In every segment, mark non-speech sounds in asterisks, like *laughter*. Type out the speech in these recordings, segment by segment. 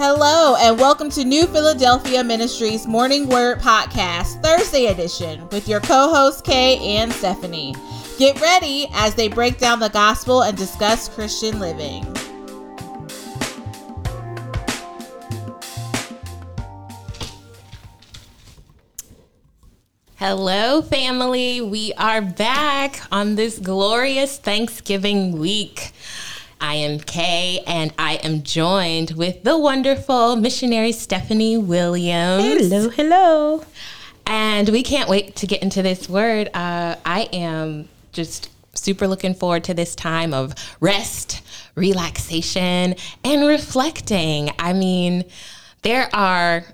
Hello, and welcome to New Philadelphia Ministries Morning Word Podcast, Thursday edition, with your co hosts, Kay and Stephanie. Get ready as they break down the gospel and discuss Christian living. Hello, family. We are back on this glorious Thanksgiving week. I am Kay, and I am joined with the wonderful missionary Stephanie Williams. Hello, hello. And we can't wait to get into this word. Uh, I am just super looking forward to this time of rest, relaxation, and reflecting. I mean, there are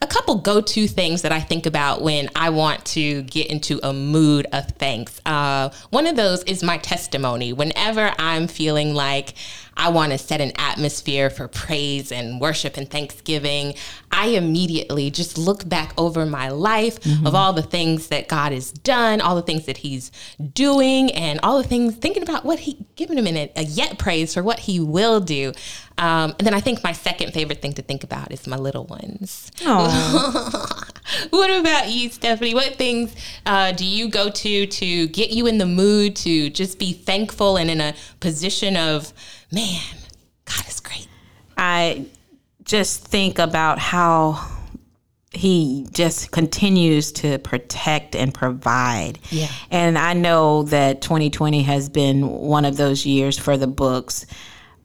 a couple go to things that I think about when I want to get into a mood of thanks. Uh, one of those is my testimony. Whenever I'm feeling like I want to set an atmosphere for praise and worship and thanksgiving, I immediately just look back over my life mm-hmm. of all the things that God has done, all the things that He's doing, and all the things, thinking about what He, giving Him a, a yet praise for what He will do. Um, and then I think my second favorite thing to think about is my little ones. *laughs* *laughs* what about you, Stephanie? What things uh, do you go to to get you in the mood to just be thankful and in a position of, man, God is great? I just think about how he just continues to protect and provide. Yeah. And I know that 2020 has been one of those years for the books,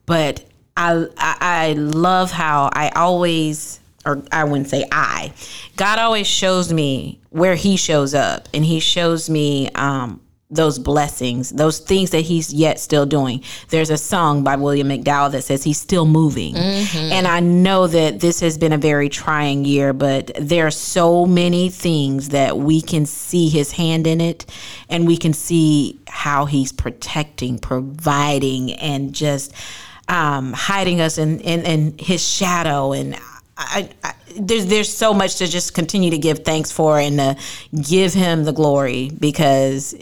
but I I love how I always or I wouldn't say I. God always shows me where he shows up and he shows me um, those blessings, those things that he's yet still doing. There's a song by William McDowell that says he's still moving. Mm-hmm. And I know that this has been a very trying year, but there are so many things that we can see his hand in it and we can see how he's protecting, providing, and just um, hiding us in, in, in his shadow and I, I, there's there's so much to just continue to give thanks for and to give him the glory because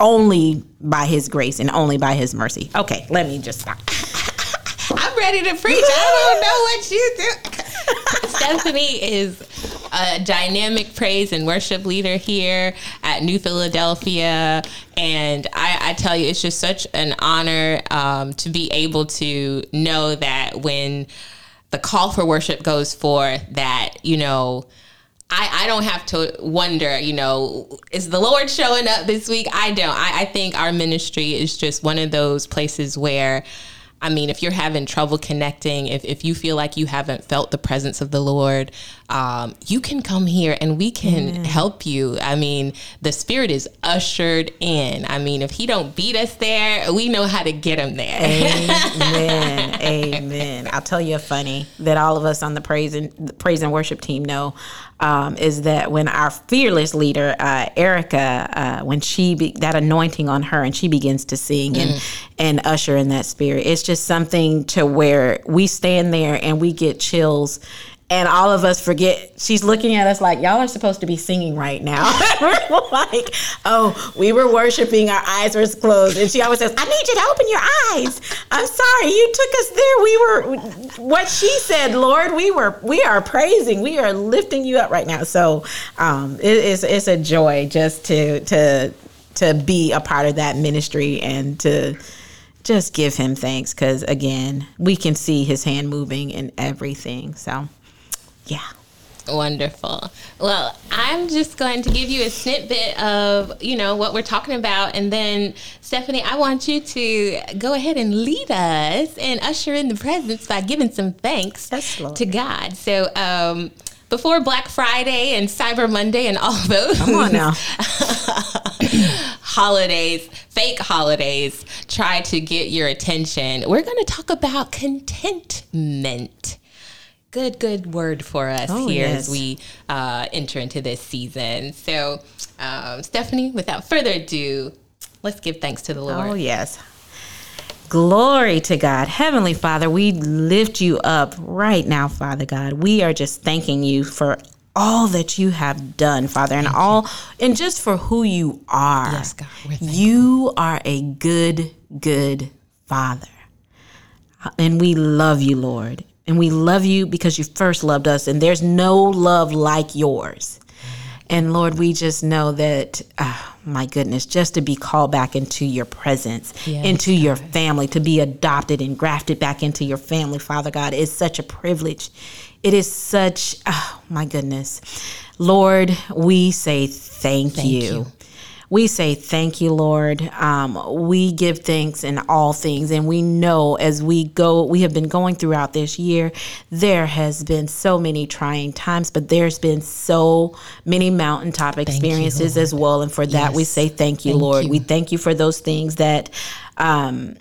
only by his grace and only by his mercy. Okay, let me just stop. *laughs* I'm ready to preach. I don't know what you do. *laughs* Stephanie is a dynamic praise and worship leader here at New Philadelphia. And I, I tell you, it's just such an honor um, to be able to know that when the call for worship goes for that, you know, I, I don't have to wonder, you know, is the Lord showing up this week? I don't. I, I think our ministry is just one of those places where I mean, if you're having trouble connecting, if, if you feel like you haven't felt the presence of the Lord, um, you can come here and we can help you. I mean, the Spirit is ushered in. I mean, if He don't beat us there, we know how to get Him there. Amen. *laughs* Amen. I'll tell you a funny that all of us on the praise and the praise and worship team know um, is that when our fearless leader uh, Erica, uh, when she be, that anointing on her and she begins to sing mm. and and usher in that spirit, it's just something to where we stand there and we get chills and all of us forget she's looking at us like y'all are supposed to be singing right now. *laughs* We're like oh we were worshiping our eyes were closed. And she always says i need you to open your eyes. I'm sorry you took us there. We were what she said lord we were we are praising. We are lifting you up right now. So um, it, it's, it's a joy just to to to be a part of that ministry and to just give him thanks because again we can see his hand moving in everything so yeah. Wonderful. Well, I'm just going to give you a snippet of, you know, what we're talking about. And then, Stephanie, I want you to go ahead and lead us and usher in the presence by giving some thanks yes, to God. So, um, before Black Friday and Cyber Monday and all those Come on now. *laughs* *coughs* *coughs* *coughs* holidays, fake holidays, try to get your attention. We're going to talk about contentment good, good word for us oh, here yes. as we uh, enter into this season. So, um, Stephanie, without further ado, let's give thanks to the Lord. Oh, yes. Glory to God. Heavenly Father, we lift you up right now, Father God. We are just thanking you for all that you have done, Father, and all and just for who you are. Yes, God. You are a good, good Father. And we love you, Lord. And we love you because you first loved us, and there's no love like yours. And Lord, we just know that, oh, my goodness, just to be called back into your presence, Yes, into your family, to be adopted and grafted back into your family, Father God, is such a privilege. It is such, oh, my goodness. Lord, we say thank, you. you. We say thank you, Lord. Um, we give thanks in all things. And we know as we go, we have been going throughout this year, there has been so many trying times, but there's been so many mountaintop experiences as well. And for that, we say thank you, Thank Lord. you. We thank you for those things that. Um,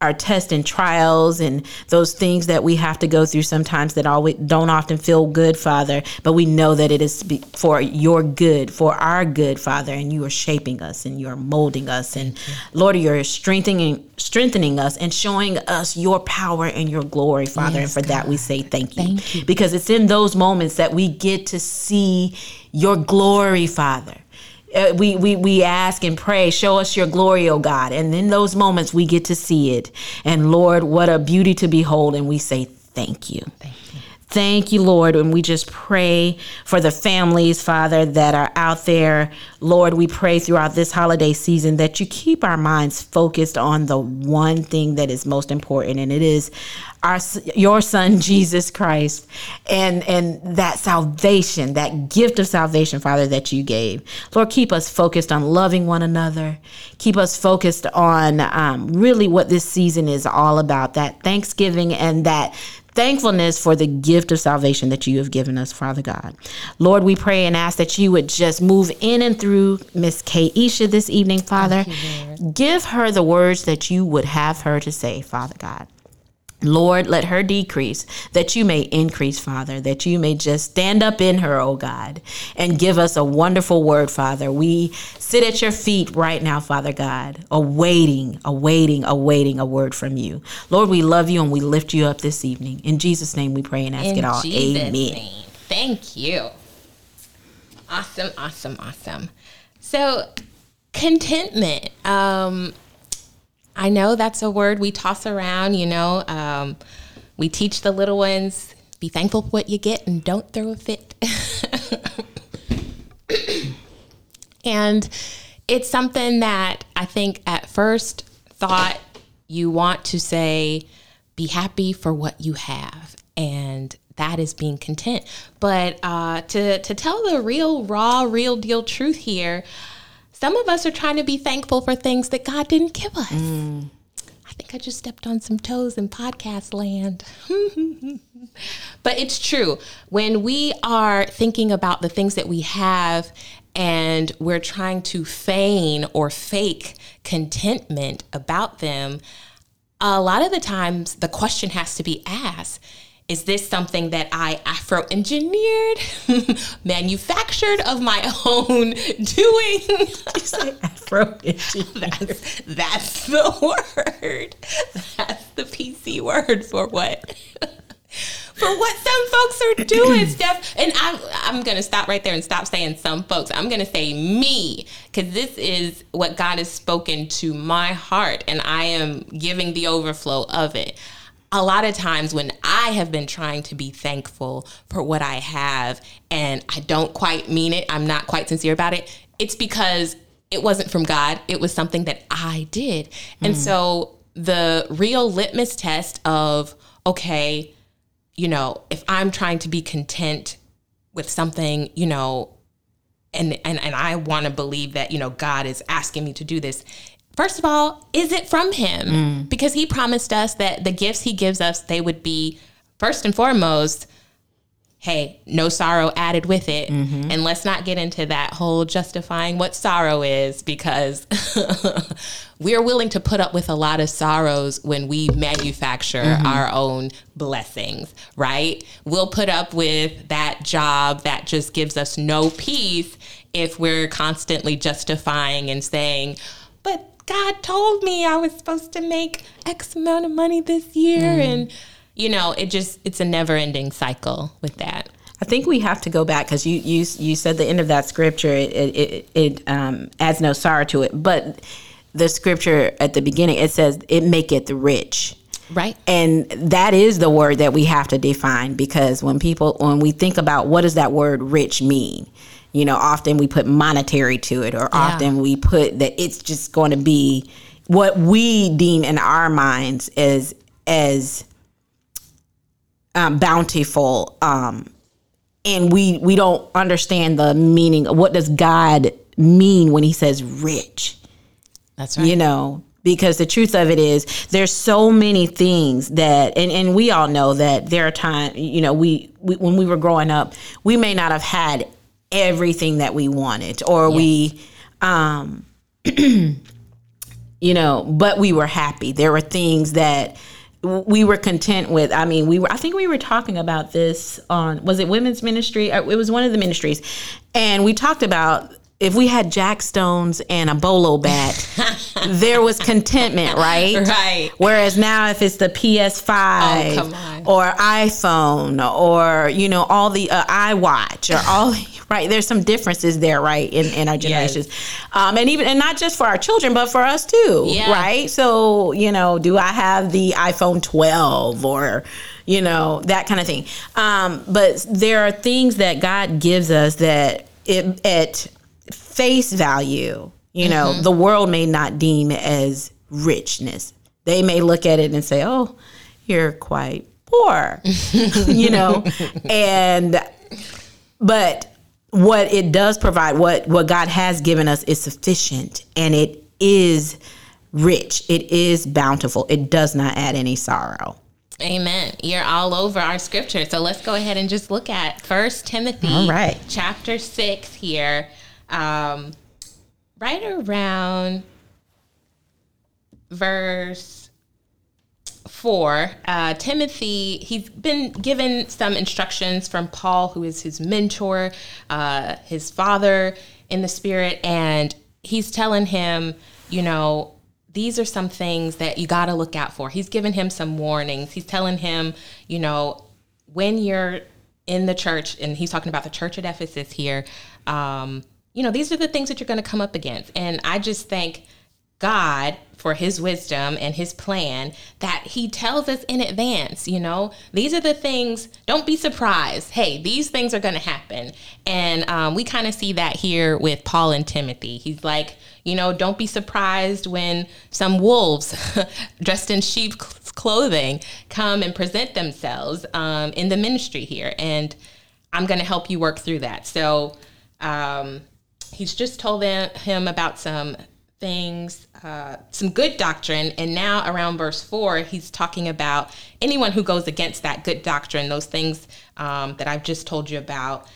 our tests and trials and those things that we have to go through sometimes that always don't often feel good, Father. But we know that it is for your good, for our good, Father. And you are shaping us and you are molding us, and Lord, you're strengthening strengthening us and showing us your power and your glory, Father. and Yes, for that, we say thank you, Thank you. because it's in those moments that we get to see your glory, Father. Uh, we, we we ask and pray, show us your glory, oh God. And in those moments, we get to see it. And Lord, what a beauty to behold. And we say, Thank you. Thank you. Thank you, Lord. And we just pray for the families, Father, that are out there. Lord, we pray throughout this holiday season that you keep our minds focused on the one thing that is most important, and it is our your son *laughs* Jesus Christ and and that salvation, that gift of salvation, Father, that you gave. Lord, keep us focused on loving one another. Keep us focused on um, really what this season is all about. That Thanksgiving and that thankfulness for the gift of salvation that you have given us, Father God. Lord, we pray and ask that you would just move in and through Miss Kaisha this evening, Father. Give her the words that you would have her to say, Father God. Lord, let her decrease, that you may increase, Father, that you may just stand up in her, oh God, and give us a wonderful word, Father. We sit at your feet right now, Father God, awaiting, awaiting, awaiting a word from you. Lord, we love you and we lift you up this evening. In Jesus' name we pray and ask In it all. Jesus' Amen. name. Thank you. Awesome, awesome, awesome. So, contentment. Um, I know that's a word we toss around, you know. Um, we teach the little ones be thankful for what you get and don't throw a fit. *laughs* and it's something that I think at first thought you want to say, be happy for what you have. And that is being content. But uh, to, to tell the real, raw, real deal truth here, some of us are trying to be thankful for things that God didn't give us. Mm. I think I just stepped on some toes in podcast land. *laughs* but it's true. When we are thinking about the things that we have and we're trying to feign or fake contentment about them, a lot of the times the question has to be asked is this something that I Afro engineered, *laughs* manufactured of my *laughs* own doing? *laughs* Afro that's, that's the word. That's the PC word for what? for what some folks are doing, *clears throat* Steph. And I'm, I'm going to stop right there and stop saying some folks. I'm going to say me, because this is what God has spoken to my heart, and I am giving the overflow of it. A lot of times when I have been trying to be thankful for what I have and I don't quite mean it, I'm not quite sincere about it, it's because it wasn't from God. It was something that I did. And mm. so the real litmus test of, okay, you know, if I'm trying to be content with something, you know, and and, and I want to believe that, you know, God is asking me to do this. First of all, is it from him? Mm. Because he promised us that the gifts he gives us, they would be first and foremost hey, no sorrow added with it. Mm-hmm. And let's not get into that whole justifying what sorrow is because *laughs* we're willing to put up with a lot of sorrows when we manufacture mm-hmm. our own blessings, right? We'll put up with that job that just gives us no peace if we're constantly justifying and saying, but God told me I was supposed to make X amount of money this year. And, you know, it just, it's a never ending cycle with that. I think we have to go back because you, you you said the end of that scripture it it, it, it um, adds no sorrow to it, but the scripture at the beginning it says it maketh rich. Right. And that is the word that we have to define because when people when we think about what does that word rich mean? You know, often we put monetary to it or often we put that it's just going to be what we deem in our minds as as um, bountiful um, and we we don't understand the meaning of what does God mean when he says rich That's right. you know because the truth of it is there's so many things that and, and we all know that there are times you know we, we when we were growing up we may not have had everything that we wanted or we um *clears throat* you know but we were happy. There were things that we were content with. I mean we were i think we were talking about this on was it women's ministry? Uh, it was one of the ministries. And we talked about if we had jack stones and a bolo bat *laughs* there was contentment right? Right. whereas now if it's the ps5 Oh, or iphone or you know all the uh, iwatch or all *laughs* right there's some differences there right in, in our generations. Um, and even and not just for our children but for us too Yeah. right? So you know do i have the iphone 12 or you know that kind of thing? Um, but there are things that god gives us that it, at face value you know Mm-hmm. the world may not deem as richness they may look at it and say oh you're quite poor *laughs* you know and but what it does provide what what god has given us is sufficient and it is rich it is bountiful it does not add any sorrow Amen. You're all over our scripture. So let's go ahead and just look at First Timothy All right. chapter 6 here. Um, right around verse 4, uh, Timothy, he's been given some instructions from Paul, who is his mentor, uh, his father in the spirit, and he's telling him, you know, these are some things that you got to look out for. He's giving him some warnings. He's telling him, you know, when you're in the church, and he's talking about the church at Ephesus here, um, you know, these are the things that you're going to come up against. And I just thank God for his wisdom and his plan that he tells us in advance, you know, these are the things, don't be surprised. Hey, these things are going to happen. And um, we kind of see that here with Paul and Timothy. He's like, you know, don't be surprised when some wolves *laughs* dressed in sheep's clothing come and present themselves um, in the ministry here. And I'm going to help you work through that. So um, he's just told them, him about some things, uh, some good doctrine. And now around verse four, he's talking about anyone who goes against that good doctrine, those things um, that I've just told you about.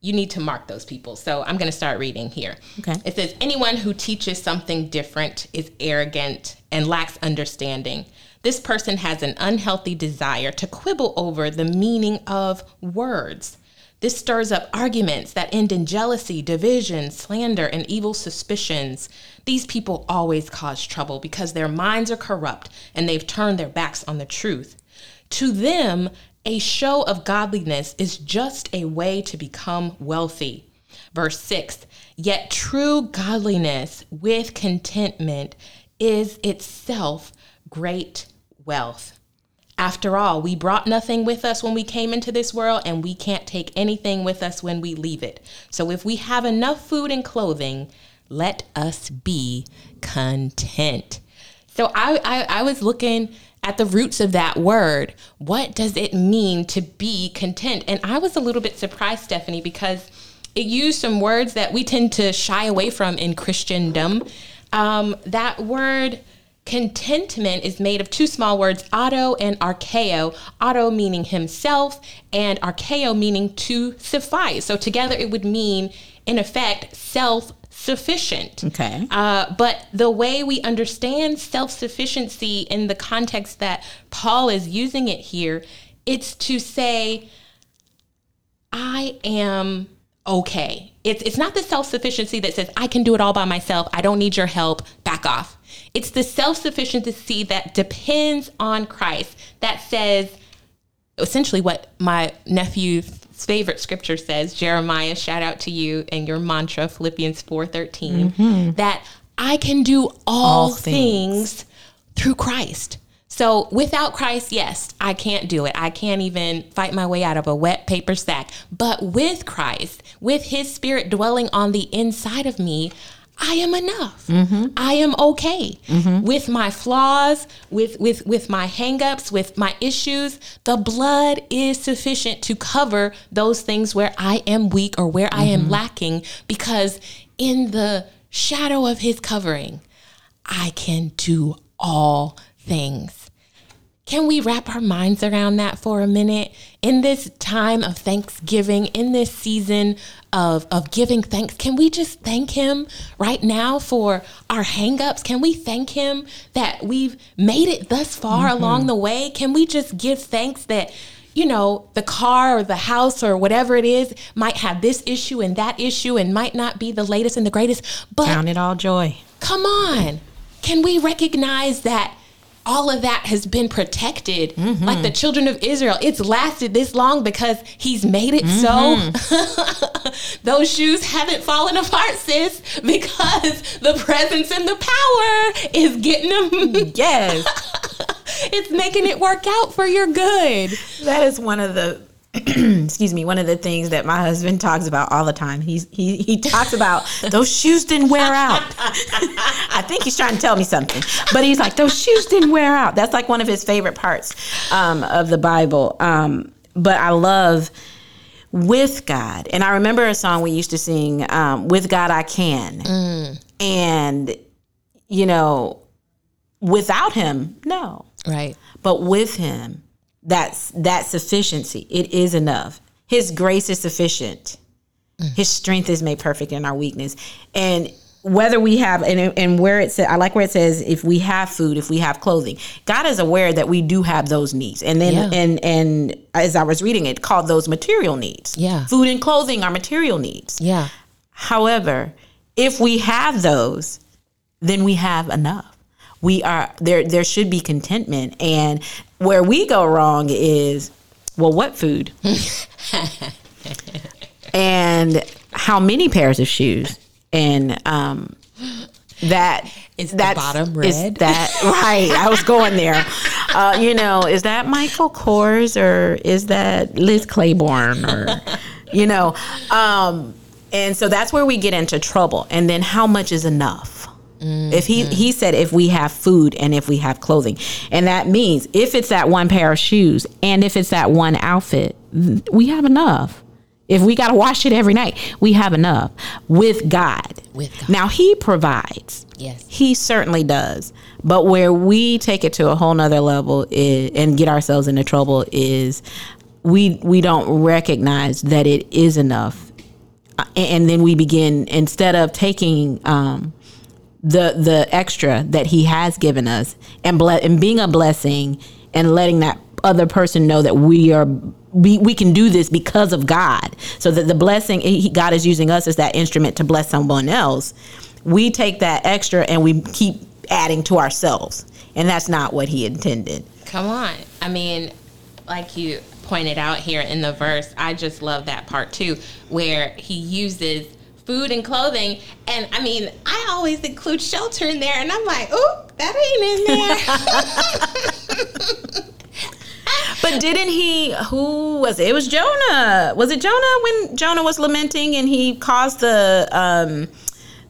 You need to mark those people. So I'm going to start reading here. Okay. It says, Anyone who teaches something different is arrogant and lacks understanding. This person has an unhealthy desire to quibble over the meaning of words. This stirs up arguments that end in jealousy, division, slander, and evil suspicions. These people always cause trouble because their minds are corrupt and they've turned their backs on the truth. To them, a show of godliness is just a way to become wealthy. Verse 6 Yet true godliness with contentment is itself great wealth. After all, we brought nothing with us when we came into this world, and we can't take anything with us when we leave it. So if we have enough food and clothing, let us be content. So I, I, I was looking at the roots of that word. What does it mean to be content? And I was a little bit surprised, Stephanie, because it used some words that we tend to shy away from in Christendom. Um, that word contentment is made of two small words, auto and arkeo. Auto meaning himself, and arkeo meaning to suffice. So together it would mean, in effect, self sufficient. Okay. Uh, but the way we understand self sufficiency in the context that Paul is using it here, it's to say, I am okay. It's, it's not the self sufficiency that says, I can do it all by myself. I don't need your help. Back off. It's the self sufficiency that depends on Christ that says, essentially what my nephew's favorite scripture says jeremiah shout out to you and your mantra philippians 4.13 mm-hmm. that i can do all, All things. things through christ So without Christ, yes, I can't do it. I can't even fight my way out of a wet paper sack. But with Christ, with his spirit dwelling on the inside of me, I am enough. Mm-hmm. I am okay mm-hmm. with my flaws, with with with my hangups, with my issues. The blood is sufficient to cover those things where I am weak or where I am mm-hmm. lacking because in the shadow of his covering, I can do all things. Can we wrap our minds around that for a minute? In this time of Thanksgiving, in this season of, of giving thanks, can we just thank Him right now for our hangups? Can we thank Him that we've made it thus far mm-hmm. along the way? Can we just give thanks that, you know, the car or the house or whatever it is might have this issue and that issue and might not be the latest and the greatest, but Count it all joy. come on. Can we recognize that all of that has been protected? Like the children of Israel, it's lasted this long because he's made it so. *laughs* Those shoes haven't fallen apart, sis, because the presence and the power is getting them. *laughs* Yes. *laughs* it's making it work out for your good. That is one of the *clears throat* excuse me, one of the things that my husband talks about all the time. He's he he talks about *laughs* those shoes didn't wear out. *laughs* I think he's trying to tell me something. But he's like, those shoes didn't wear out. That's like one of his favorite parts um, of the Bible. Um, but I love with God. And I remember a song we used to sing, um, With God I Can. And, you know, without him, no Right. but with him that's that sufficiency it is enough his grace is sufficient his strength is made perfect in our weakness and whether we have and, and where it says i like where it says if we have food if we have clothing god is aware that we do have those needs and then Yeah. and and as i was reading it called those material needs Yeah. food and clothing are material needs Yeah. However, if we have those, then we have enough. We are there there should be contentment and where we go wrong is well what food? *laughs* and how many pairs of shoes? And um that Is that bottom is red? that *laughs* right? I was going there. Uh, you know, is that Michael Kors or is that Liz Claiborne or you know? Um, and so that's where we get into trouble. And then how much is enough? If he he said if we have food and if we have clothing, and that means if it's that one pair of shoes and if it's that one outfit, we have enough. If we got to wash it every night, we have enough with God. With God. Now He provides. Yes. He certainly does. But where we take it to a whole nother level is, and get ourselves into trouble is we we don't recognize that it is enough, Uh, and then we begin instead of taking um, the the extra that He has given us and ble- and being a blessing and letting that other person know that we are we, we can do this because of God. So that the blessing he, God is using us as that instrument to bless someone else. We take that extra and we keep adding to ourselves, and that's not what He intended. Come on. I mean, like you pointed out here in the verse, I just love that part too, where he uses food and clothing. And I mean, I always include shelter in there, and I'm like, oh, that ain't in there. *laughs* But didn't he? Who was it? It was Jonah. Was it Jonah when Jonah was lamenting and he caused the um,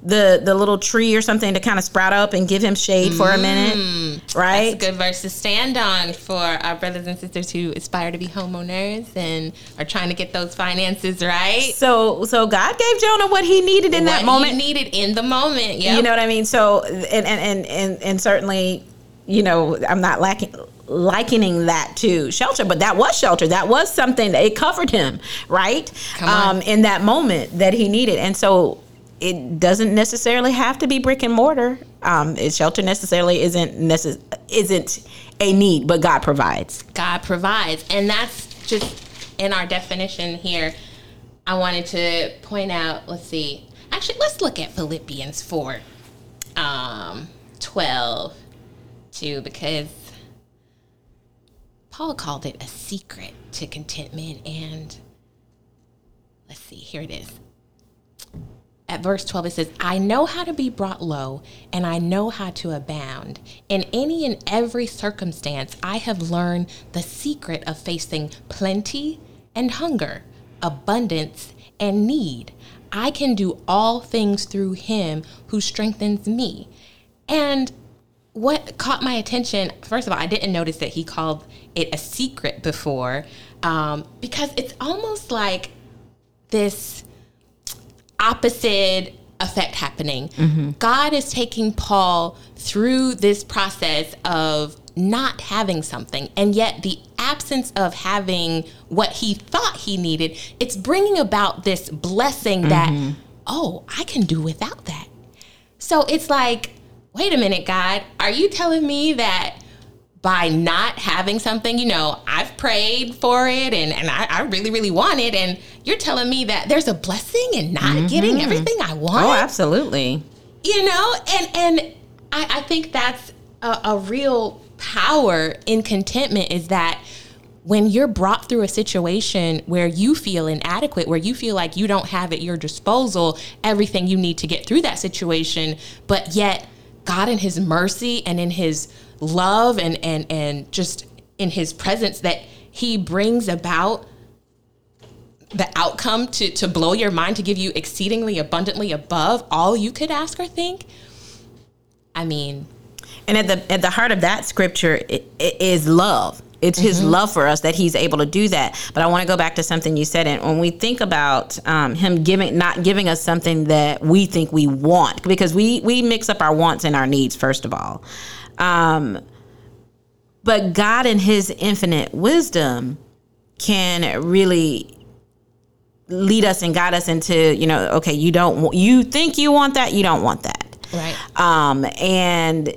the the little tree or something to kind of sprout up and give him shade for a minute, right? That's a good verse to stand on for our brothers and sisters who aspire to be homeowners and are trying to get those finances right. So so God gave Jonah what he needed in that moment. needed in the moment. Yep. You know what I mean? So and and and and, and certainly, you know, I'm not lacking likening that to shelter, but that was shelter. That was something that it covered him, right? Um, in that moment that he needed. And so it doesn't necessarily have to be brick and mortar. Um, shelter necessarily isn't necess- isn't a need, but God provides. God provides. And that's just in our definition here. I wanted to point out, let's see. Actually, let's look at Philippians 4 um, 12 too, because Paul called it a secret to contentment. And let's see, here it is. At verse 12, it says, I know how to be brought low, and I know how to abound. In any and every circumstance, I have learned the secret of facing plenty and hunger, abundance and need. I can do all things through him who strengthens me. And what caught my attention, first of all, I didn't notice that he called it a secret before, um, because it's almost like this opposite effect happening. Mm-hmm. God is taking Paul through this process of not having something, and yet the absence of having what he thought he needed, it's bringing about this blessing mm-hmm. that, oh, I can do without that. So it's like, wait a minute, God, are you telling me that by not having something, you know, I've prayed for it and, and I, I really, really want it. And you're telling me that there's a blessing in not mm-hmm. getting everything I want. Oh, absolutely. You know, and and I, I think that's a, a real power in contentment is that when you're brought through a situation where you feel inadequate, where you feel like you don't have at your disposal everything you need to get through that situation, but yet God in his mercy and in his love and and and just in his presence that he brings about the outcome to to blow your mind to give you exceedingly abundantly above all you could ask or think i mean and at the at the heart of that scripture is love it's his mm-hmm. love for us that he's able to do that. But I want to go back to something you said. And when we think about um, him giving, not giving us something that we think we want, because we we mix up our wants and our needs first of all. Um, but God, in His infinite wisdom, can really lead us and guide us into you know okay you don't you think you want that you don't want that. Right. Um and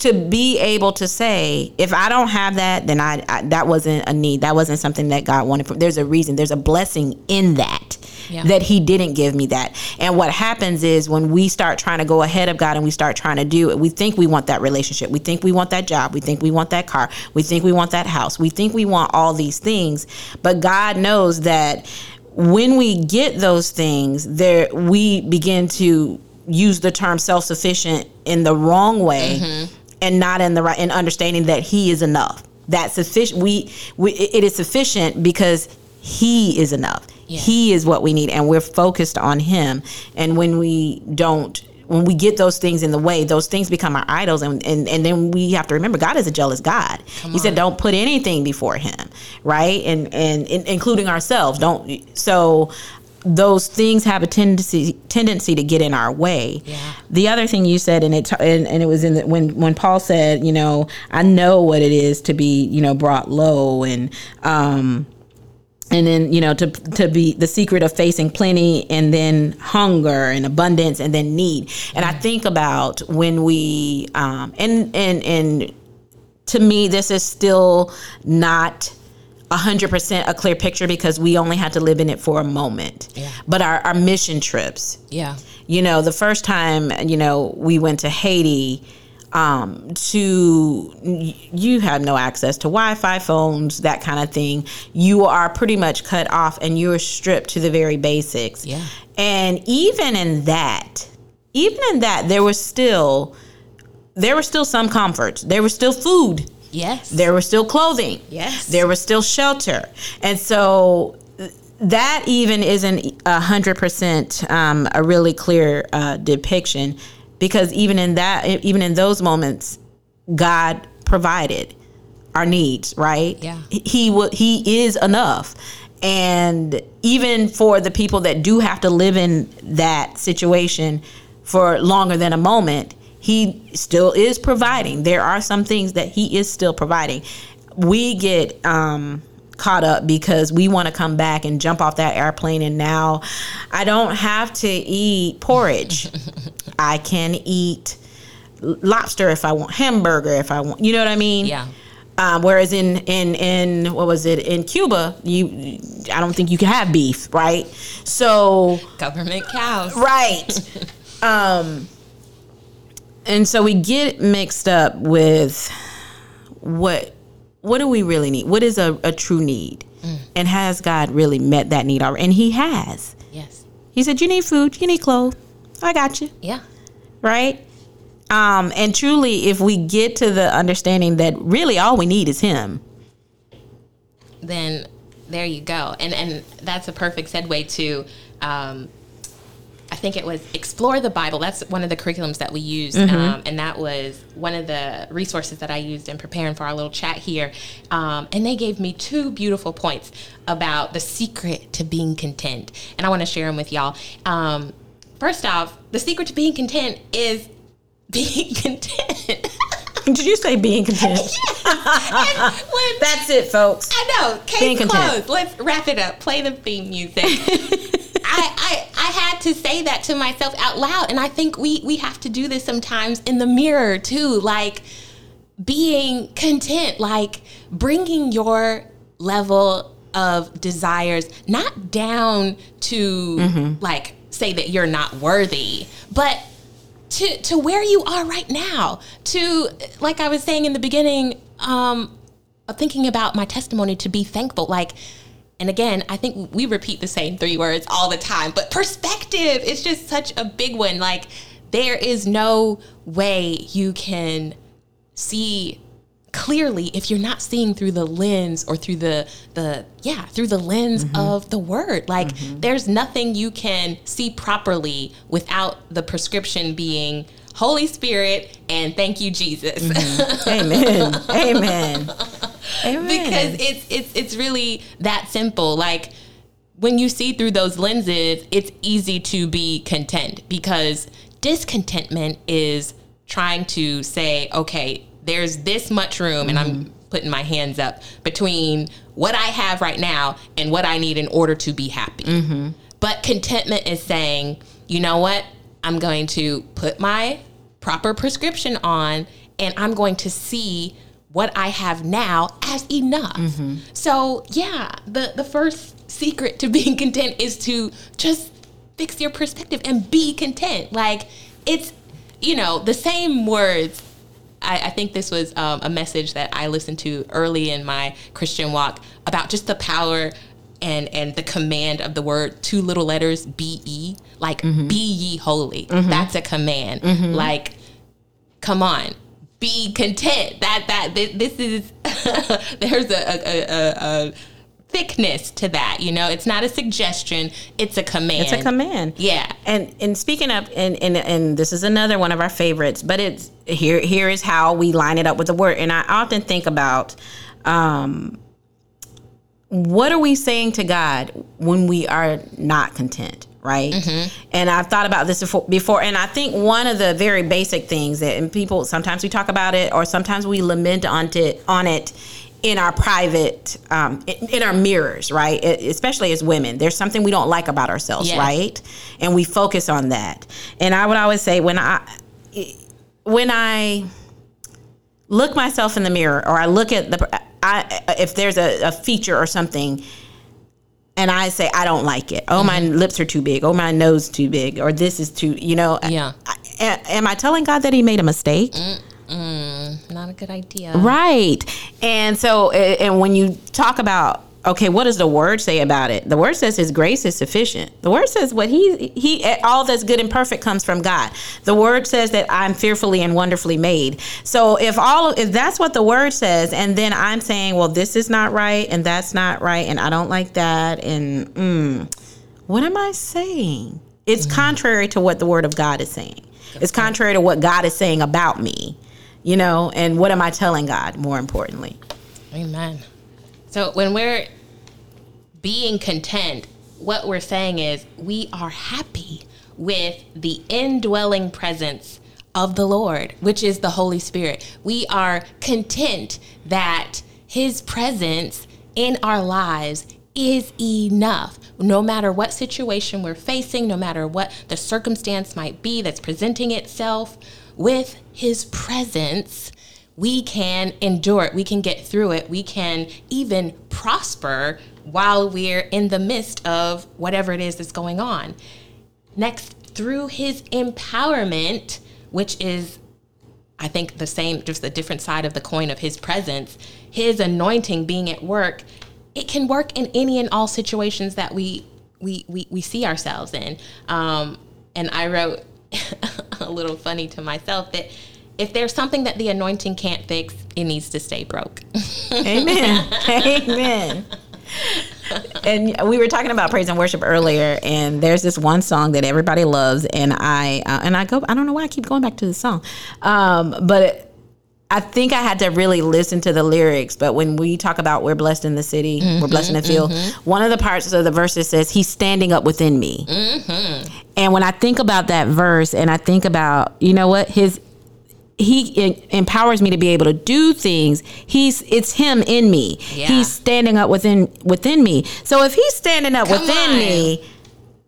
to be able to say if i don't have that then I, I, that wasn't a need. That wasn't something that god wanted from there's a reason there's a blessing in that yeah. that he didn't give me that. And what happens is when we start trying to go ahead of god and we start trying to do it we think we want that relationship. We think we want that job. We think we want that car. We think we want that house. We think we want all these things. But god knows that when we get those things there we begin to use the term self-sufficient in the wrong way. Mm-hmm and not in the right in understanding that he is enough that sufficient we, we it is sufficient because he is enough yeah. he is what we need and we're focused on him and when we don't when we get those things in the way, those things become our idols. And, and, and then we have to remember God is a jealous God. Come he on. said, don't put anything before him, right? And, and, and including ourselves. Don't. So those things have a tendency tendency to get in our way. Yeah. The other thing you said, and it and, and it was in the, when when Paul said, you know, I know what it is to be, you know, brought low, and um, and then you know to to be the secret of facing plenty, and then hunger and abundance, and then need. And I think about when we um, and and and to me, this is still not 100% a clear picture because we only had to live in it for a moment. Yeah. But our, our mission trips. Yeah. You know, the first time, you know, we went to Haiti, um, to you have no access to Wi-Fi phones, that kind of thing. You are pretty much cut off and you're stripped to the very basics. Yeah. And even in that, even in that, there was still there were still some comforts. There was still food Yes. There was still clothing. Yes. There was still shelter. And so that even isn't a hundred percent um, a really clear uh, depiction because even in that even in those moments god provided our needs right yeah he will he is enough and even for the people that do have to live in that situation for longer than a moment he still is providing. There are some things that he is still providing. We get um, caught up because we want to come back and jump off that airplane and now I don't have to eat porridge. *laughs* I can eat lobster if I want, hamburger if I want. You know what I mean? Yeah. Um, whereas in in in what was it in Cuba, you I don't think you can have beef, right? So government cows, right? *laughs* um, and so we get mixed up with what what do we really need? What is a, a true need? Mm. And has God really met that need already? And He has. Yes. He said, You need food, you need clothes. I got you. Yeah. Right? Um, and truly, if we get to the understanding that really all we need is Him, then there you go. And and that's a perfect segue to um, I think it was Explore the Bible. That's one of the curriculums that we used. Mm-hmm. Um, and that was one of the resources that I used in preparing for our little chat here. Um, and they gave me two beautiful points about the secret to being content. And I want to share them with y'all. Um, first off, the secret to being content is *laughs* being content. *laughs* did you say being content? *laughs* When- That's it, folks. I know. Being Case content. Let's wrap it up. Play the theme music. I, I I had to say that to myself out loud, and I think we we have to do this sometimes in the mirror too, like being content, like bringing your level of desires not down to like say that you're not worthy, but to to where you are right now. To like I was saying in the beginning, um, thinking about my testimony to be thankful, like. And again, I think we repeat the same three words all the time, but perspective is just such a big one. Like, there is no way you can see clearly if you're not seeing through the lens or through the the yeah through the lens mm-hmm. of the word like mm-hmm. there's nothing you can see properly without the prescription being holy spirit and thank you jesus mm-hmm. *laughs* Amen. Amen. Amen. because it's it's it's really that simple. Like when you see through those lenses it's easy to be content because discontentment is trying to say okay there's this much room and i'm mm-hmm. putting my hands up between what i have right now and what i need in order to be happy. Mm-hmm. But contentment is saying you know what? I'm going to put my proper prescription on and i'm going to see what I have now as enough. Mm-hmm. So yeah, the the first secret to *laughs* being content is to just fix your perspective and be content. Like it's you know the same words. I, I think this was um, a message that I listened to early in my Christian walk about just the power and and the command of the word two little letters be ye like mm-hmm. be ye holy. Mm-hmm. That's a command. Like come on be content. That that this is *laughs* there's a, a, a, a, thickness to that you know? It's not a suggestion it's a command. It's a command. yeah. And and speaking of and, and and this is another one of our favorites, but it's here here is how we line it up with the word. And I often think about um what are we saying to God when we are not content, right? And I've thought about this before, before, and I think one of the very basic things that, and people sometimes we talk about it, or sometimes we lament on it, on it in our private, um, in, in our mirrors, right? E- especially as women, there's something we don't like about ourselves, Yes. right? And we focus on that. And I would always say when I, when I look myself in the mirror or I look at the I if there's a, a feature or something and I say I don't like it. Oh, my mm-hmm. lips are too big. Oh, my nose too big. Or this is too. You know. Yeah. I- a- am I telling God that He made a mistake? not a good idea Right. And so, and when you talk about, okay, what does the word say about it? The word says His grace is sufficient. The word says what He He all that's good and perfect comes from God. The word says that I'm fearfully and wonderfully made. So if all if that's what the word says, and then I'm saying, well, this is not right, and that's not right, and I don't like that, and mm, what am I saying? It's contrary to what the word of God is saying. It's contrary to what God is saying about me you know and what am i telling god more importantly Amen. So when we're being content, what we're saying is we are happy with the indwelling presence of the Lord, which is the Holy Spirit. We are content that His presence in our lives is enough. No matter what situation we're facing, no matter what the circumstance might be that's presenting itself, with His presence, we can endure it. We can get through it. We can even prosper while we're in the midst of whatever it is that's going on. Next, through his empowerment, which is, I think, the same, just a different side of the coin of his presence, his anointing being at work, it can work in any and all situations that we we we we see ourselves in. Um, and I wrote *laughs* a little funny to myself that if there's something that the anointing can't fix, it needs to stay broke. *laughs* Amen. Amen. and we were talking about praise and worship earlier, and there's this one song that everybody loves, and I uh, and I go, I don't know why I keep going back to the song, um, but. I think I had to really listen to the lyrics, but when we talk about we're blessed in the city, mm-hmm, we're blessed in the field, mm-hmm. one of the parts of the verses says, He's standing up within me. Mm-hmm. And when I think about that verse and I think about, you know what, His he empowers me to be able to do things he's it's him in me yeah. he's standing up within within me so if he's standing up Come within on. me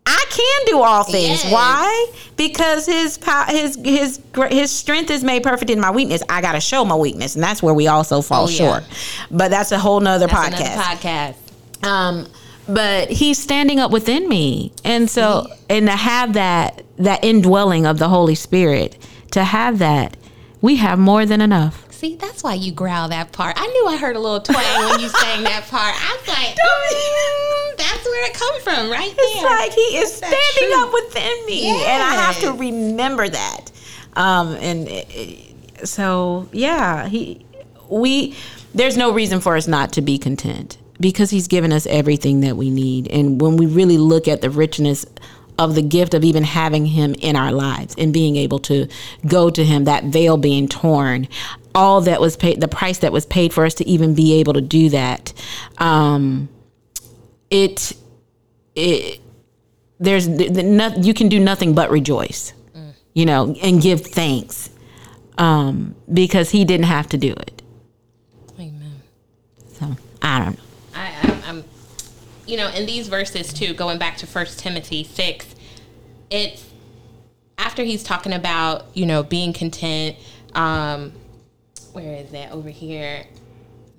I can do all things. Yes. Why? Because his his his his strength is made perfect in my weakness. I got to show my weakness, and that's where we also fall oh, short. But that's a whole nother that's podcast. podcast. Um, but he's standing up within me, and so and to have that that indwelling of the Holy Spirit, to have that, we have more than enough. See, that's why you growl that part. I knew I heard a little twang when you sang that part. I was like, mm, that's where it comes from, right there. It's like he is standing up within me, yes. and I have to remember that. Um, and it, so, yeah, he, we, there's no reason for us not to be content because he's given us everything that we need. And when we really look at the richness of the gift of even having him in our lives and being able to go to him, that veil being torn, all that was paid, the price that was paid for us to even be able to do that. Um, it, it, there's the, the, no, you can do nothing but rejoice, mm. you know, and give thanks um, because he didn't have to do it. Amen. So I don't know. You know, in these verses too, going back to First Timothy six, it's after he's talking about you know being content. Um, where is that over here?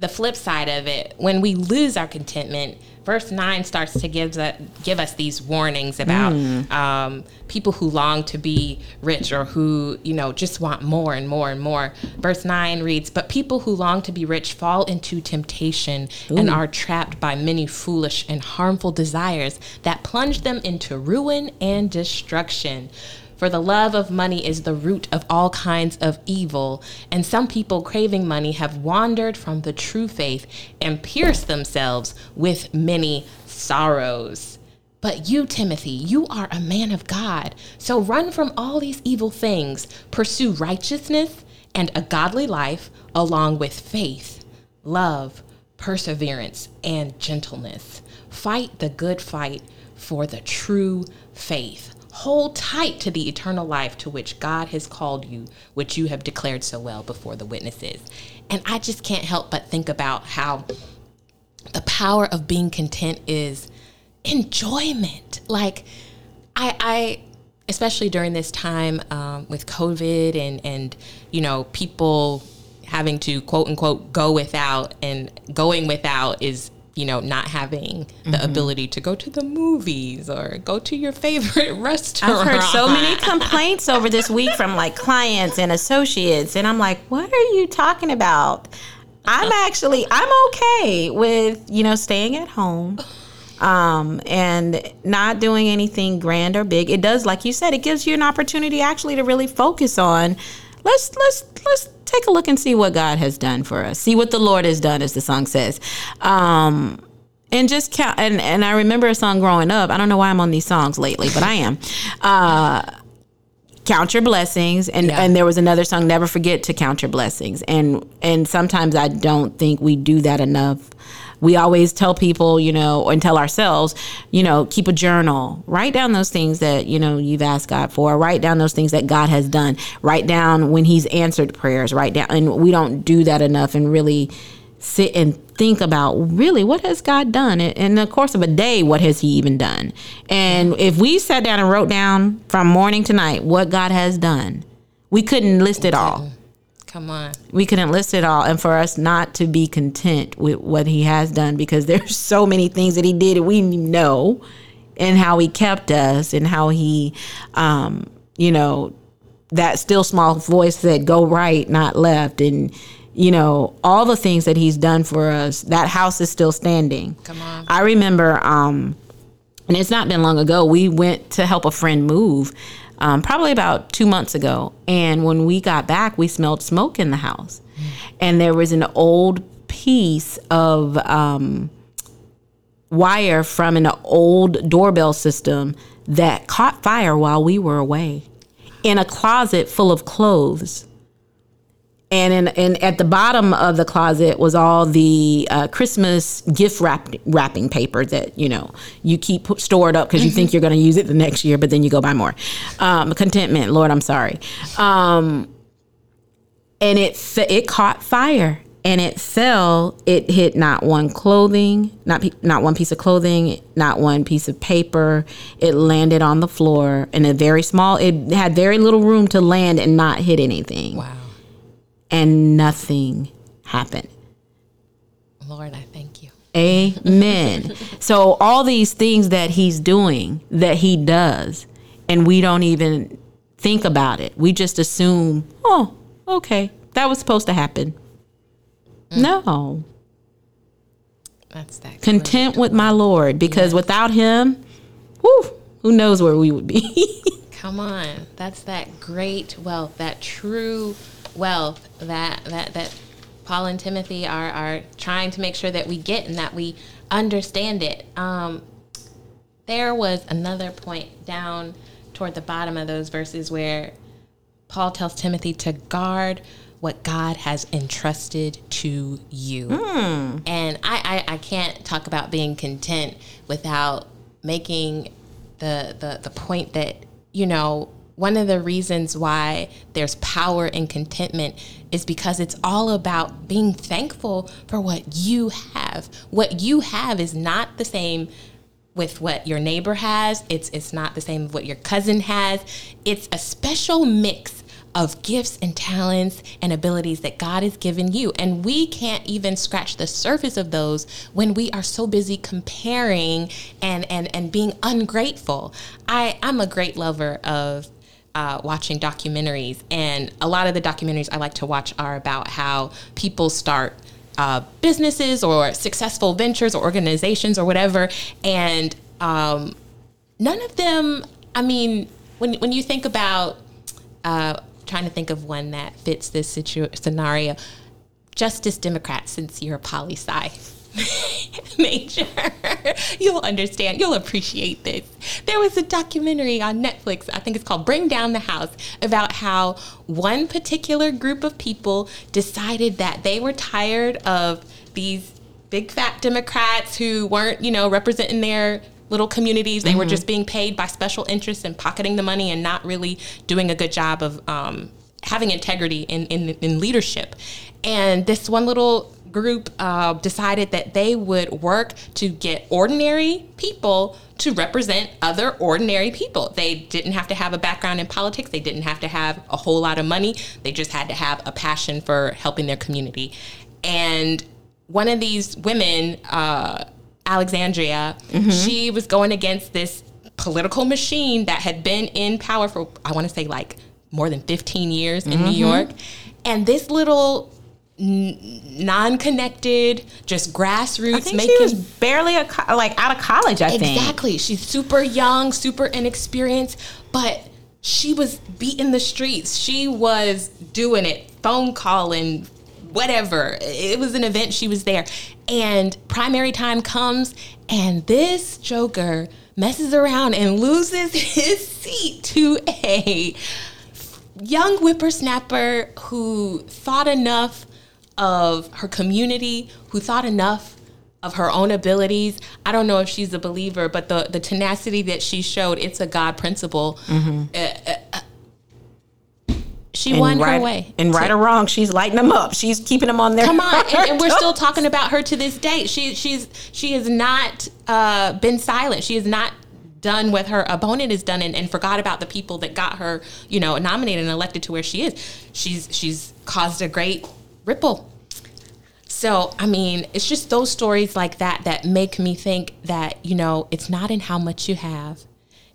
The flip side of it, when we lose our contentment, verse 9 starts to give, the, give us these warnings about mm. um, people who long to be rich or who you know just want more and more and more verse 9 reads but people who long to be rich fall into temptation Ooh. and are trapped by many foolish and harmful desires that plunge them into ruin and destruction for the love of money is the root of all kinds of evil, and some people craving money have wandered from the true faith and pierced themselves with many sorrows. But you, Timothy, you are a man of God. So run from all these evil things, pursue righteousness and a godly life, along with faith, love, perseverance, and gentleness. Fight the good fight for the true faith. Hold tight to the eternal life to which God has called you, which you have declared so well before the witnesses. And I just can't help but think about how the power of being content is enjoyment. Like, I, I especially during this time um, with COVID and and you know people having to quote unquote go without and going without is you know, not having the mm-hmm. ability to go to the movies or go to your favorite restaurant. *laughs* I've heard so many *laughs* complaints over this week from like clients and associates, and I'm like, what are you talking about? I'm actually I'm okay with you know staying at home um, and not doing anything grand or big. It does, like you said, it gives you an opportunity actually to really focus on. Let's let's let's take a look and see what God has done for us. See what the Lord has done, as the song says. Um, and just count. And, and I remember a song growing up. I don't know why I'm on these songs lately, but I am. Uh, count your blessings and yeah. and there was another song never forget to count your blessings and and sometimes i don't think we do that enough we always tell people, you know, and tell ourselves, you know, keep a journal. Write down those things that, you know, you've asked God for. Write down those things that God has done. Write down when He's answered prayers. Write down. And we don't do that enough and really sit and think about really what has God done in the course of a day what has he even done and if we sat down and wrote down from morning to night what God has done we couldn't list it all Come on. We couldn't list it all. And for us not to be content with what he has done because *laughs* there's so many things that he did we know and how he kept us and how he, um, you know, that still small voice said, go right, not left. And, you know, all the things that he's done for us, that house is still standing. Come on. I remember, um, and it's not been long ago. We went to help a friend move, um, probably about two months ago. And when we got back, we smelled smoke in the house, and there was an old piece of um, wire from an old doorbell system that caught fire while we were away in a closet full of clothes and in, and at the bottom of the closet was all the uh, Christmas gift wrap, wrapping paper that you know you keep stored up because you think you're going to use it the next year, but then you go buy more. Um, contentment, Lord, I'm sorry. Um, and it it caught fire and it fell. It hit not one clothing, not not one piece of clothing, not one piece of paper. It landed on the floor in a very small. It had very little room to land and not hit anything. Wow. And nothing happened. Lord, I thank you. Amen. *laughs* so all these things that he's doing, that he does, and we don't even think about it. We just assume, oh, okay, that was supposed to happen. Mm. No. That's that. Content with my Lord because without him, whew, who knows where we would be. *laughs* Come on. That's that great wealth, that true wealth that that that Paul and Timothy are are trying to make sure that we get and that we understand it. Um, there was another point down toward the bottom of those verses where Paul tells Timothy to guard what God has entrusted to you. And I, I, I can't talk about being content without making the, the, the point that, you know, one of the reasons why there's power in contentment is because it's all about being thankful for what you have. What you have is not the same with what your neighbor has. It's it's not the same with what your cousin has. It's a special mix of gifts and talents and abilities that God has given you. And we can't even scratch the surface of those when we are so busy comparing and and and being ungrateful. I I'm a great lover of uh, watching documentaries, and a lot of the documentaries I like to watch are about how people start uh, businesses or successful ventures or organizations or whatever, and um, none of them. I mean, when when you think about uh, trying to think of one that fits this situ- scenario, Justice Democrat, since you're a poli sci *laughs* major, you'll understand. You'll appreciate this. There was a documentary on Netflix. I think it's called "Bring Down the House" about how one particular group of people decided that they were tired of these big fat Democrats who weren't, you know, representing their little communities. They were just being paid by special interests and pocketing the money and not really doing a good job of um, having integrity in, in, in leadership. And this one little group uh, decided that they would work to get ordinary people to represent other ordinary people. They didn't have to have a background in politics, they didn't have to have a whole lot of money, they just had to have a passion for helping their community. And one of these women, uh, Alexandria, she was going against this political machine that had been in power for, I want to say, like more than 15 years in New York. And this little non-connected, just grassroots I think making she was barely a co- like out of college. I think. Exactly. She's super young, super inexperienced, but she was beating the streets. She was doing it, phone calling, whatever. It was an event, she was there. And primary time comes, and this Joker messes around and loses *laughs* his seat to a young whippersnapper who thought enough of her community, who thought enough of her own abilities. I don't know if she's a believer, but the, the tenacity that she showed, it's a God principle. Uh, uh, uh, she And won right, her way. And right or wrong, she's lighting them up. She's keeping them on their. Come on, and, and we're *laughs* still talking about her to this day. She she's she has not uh, been silent. She has not done what her opponent has done and, and forgot about the people that got her, you know, nominated and elected to where she is. She's she's caused a great ripple. So, I mean, it's just those stories like that that make me think that, you know, it's not in how much you have.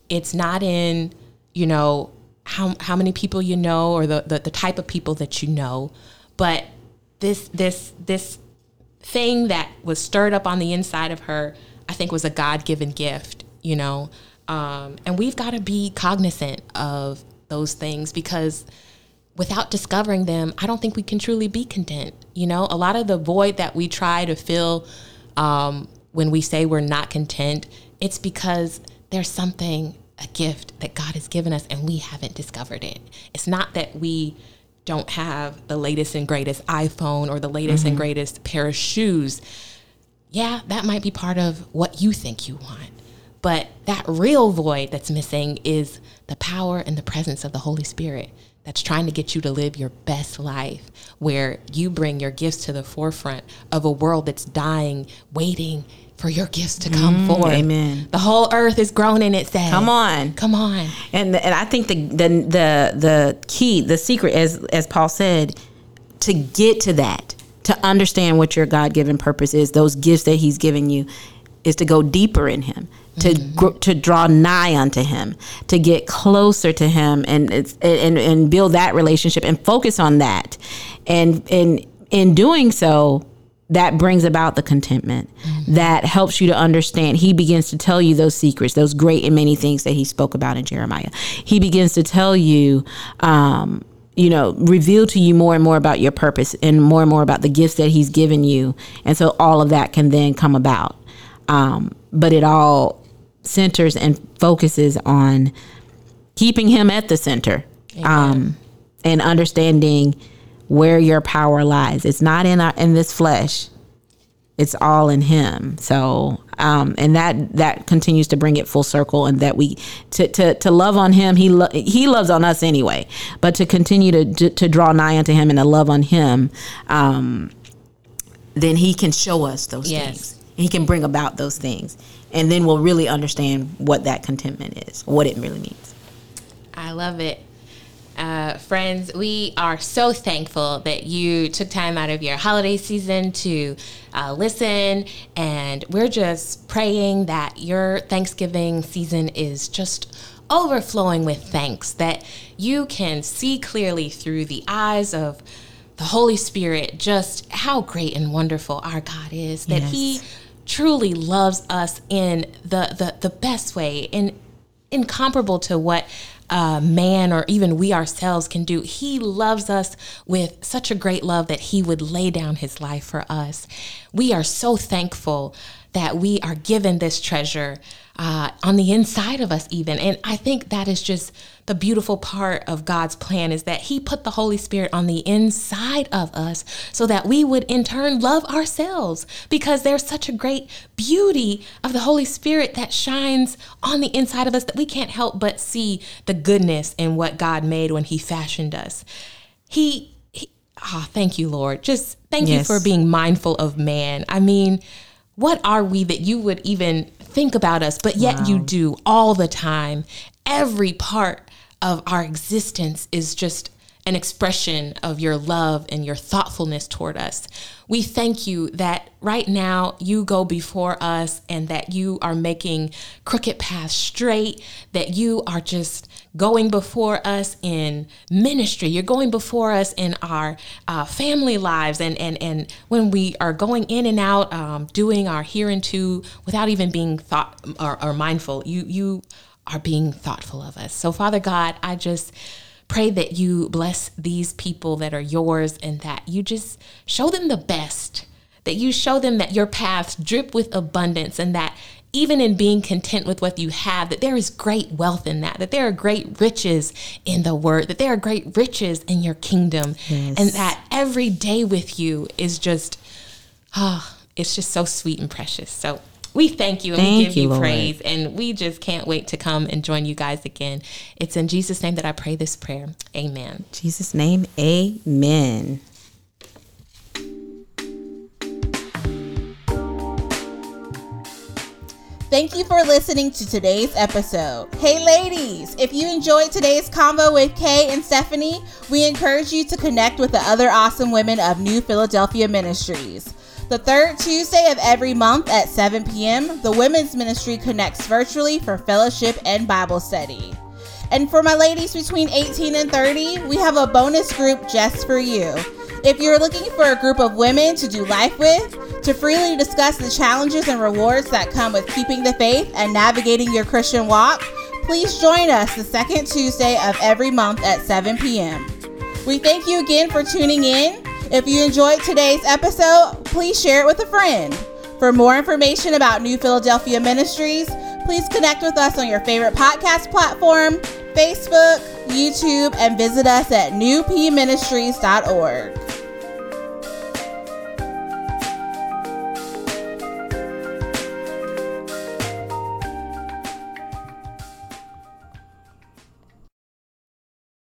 It's not in, you know, how how many people you know or the, the, the type of people that you know. But this this this thing that was stirred up on the inside of her, I think was a God given gift, you know? Um, and we've got to be cognizant of those things because without discovering them, I don't think we can truly be content. You know, a lot of the void that we try to fill um, when we say we're not content, it's because there's something, a gift that God has given us and we haven't discovered it. It's not that we don't have the latest and greatest iPhone or the latest mm-hmm. and greatest pair of shoes. Yeah, that might be part of what you think you want. But that real void that's missing is the power and the presence of the Holy Spirit that's trying to get you to live your best life, where you bring your gifts to the forefront of a world that's dying, waiting for your gifts to come mm, forward. Amen. The whole earth is groaning. It says, "Come on, come on." And and I think the the the the key, the secret, as as Paul said, to get to that, to understand what your God given purpose is, those gifts that He's given you, is to go deeper in Him to mm-hmm. to draw nigh unto him to get closer to him and and and build that relationship and focus on that and and in doing so that brings about the contentment mm-hmm. that helps you to understand he begins to tell you those secrets those great and many things that he spoke about in jeremiah he begins to tell you um, you know, reveal to you more and more about your purpose and more and more about the gifts that he's given you. And so all of that can then come about. Um, but it all centers and focuses on keeping him at the center um, and understanding where your power lies. It's not in our, in this flesh. It's all in him. So, um, and that that continues to bring it full circle, and that we to to, to love on him. He lo- he loves on us anyway, but to continue to to draw nigh unto him and to love on him, um, then he can show us those yes. things. He can bring about those things and then we'll really understand what that contentment is, what it really means. I love it. Uh, friends, we are so thankful that you took time out of your holiday season to uh, listen. And we're just praying that your Thanksgiving season is just overflowing with thanks, that you can see clearly through the eyes of the Holy Spirit just how great and wonderful our God is, that yes. He truly loves us in the the, the best way, in incomparable to what uh, man or even we ourselves can do. He loves us with such a great love that he would lay down his life for us. We are so thankful that we are given this treasure uh, on the inside of us, even. And I think that is just the beautiful part of God's plan is that He put the Holy Spirit on the inside of us so that we would in turn love ourselves because there's such a great beauty of the Holy Spirit that shines on the inside of us that we can't help but see the goodness in what God made when He fashioned us. He, he oh, thank you, Lord. Just thank yes. you for being mindful of man. I mean, what are we that you would even think about us, but yet wow. you do all the time. Every part of our existence is just an expression of your love and your thoughtfulness toward us. We thank you that right now you go before us and that you are making crooked paths straight, that you are just going before us in ministry. You're going before us in our uh, family lives and, and, and when we are going in and out, um, doing our here and to without even being thought or, or mindful. You, you are being thoughtful of us. So, Father God, I just pray that you bless these people that are yours and that you just show them the best, that you show them that your paths drip with abundance and that even in being content with what you have, that there is great wealth in that, that there are great riches in the word, that there are great riches in your kingdom, yes. and that every day with you is just, ah, oh, it's just so sweet and precious. So we thank you and thank we give you, you praise. And we just can't wait to come and join you guys again. It's in Jesus' name that I pray this prayer. Amen. Jesus' name, amen. Thank you for listening to today's episode. Hey, ladies, if you enjoyed today's convo with Kay and Stephanie, we encourage you to connect with the other awesome women of New Philadelphia Ministries. The third Tuesday of every month at 7 p.m., the Women's Ministry connects virtually for fellowship and Bible study. And for my ladies between 18 and 30, we have a bonus group just for you. If you're looking for a group of women to do life with, to freely discuss the challenges and rewards that come with keeping the faith and navigating your Christian walk, please join us the second Tuesday of every month at 7 p.m. We thank you again for tuning in. If you enjoyed today's episode, please share it with a friend. For more information about New Philadelphia Ministries, please connect with us on your favorite podcast platform, Facebook, YouTube, and visit us at newpministries.org.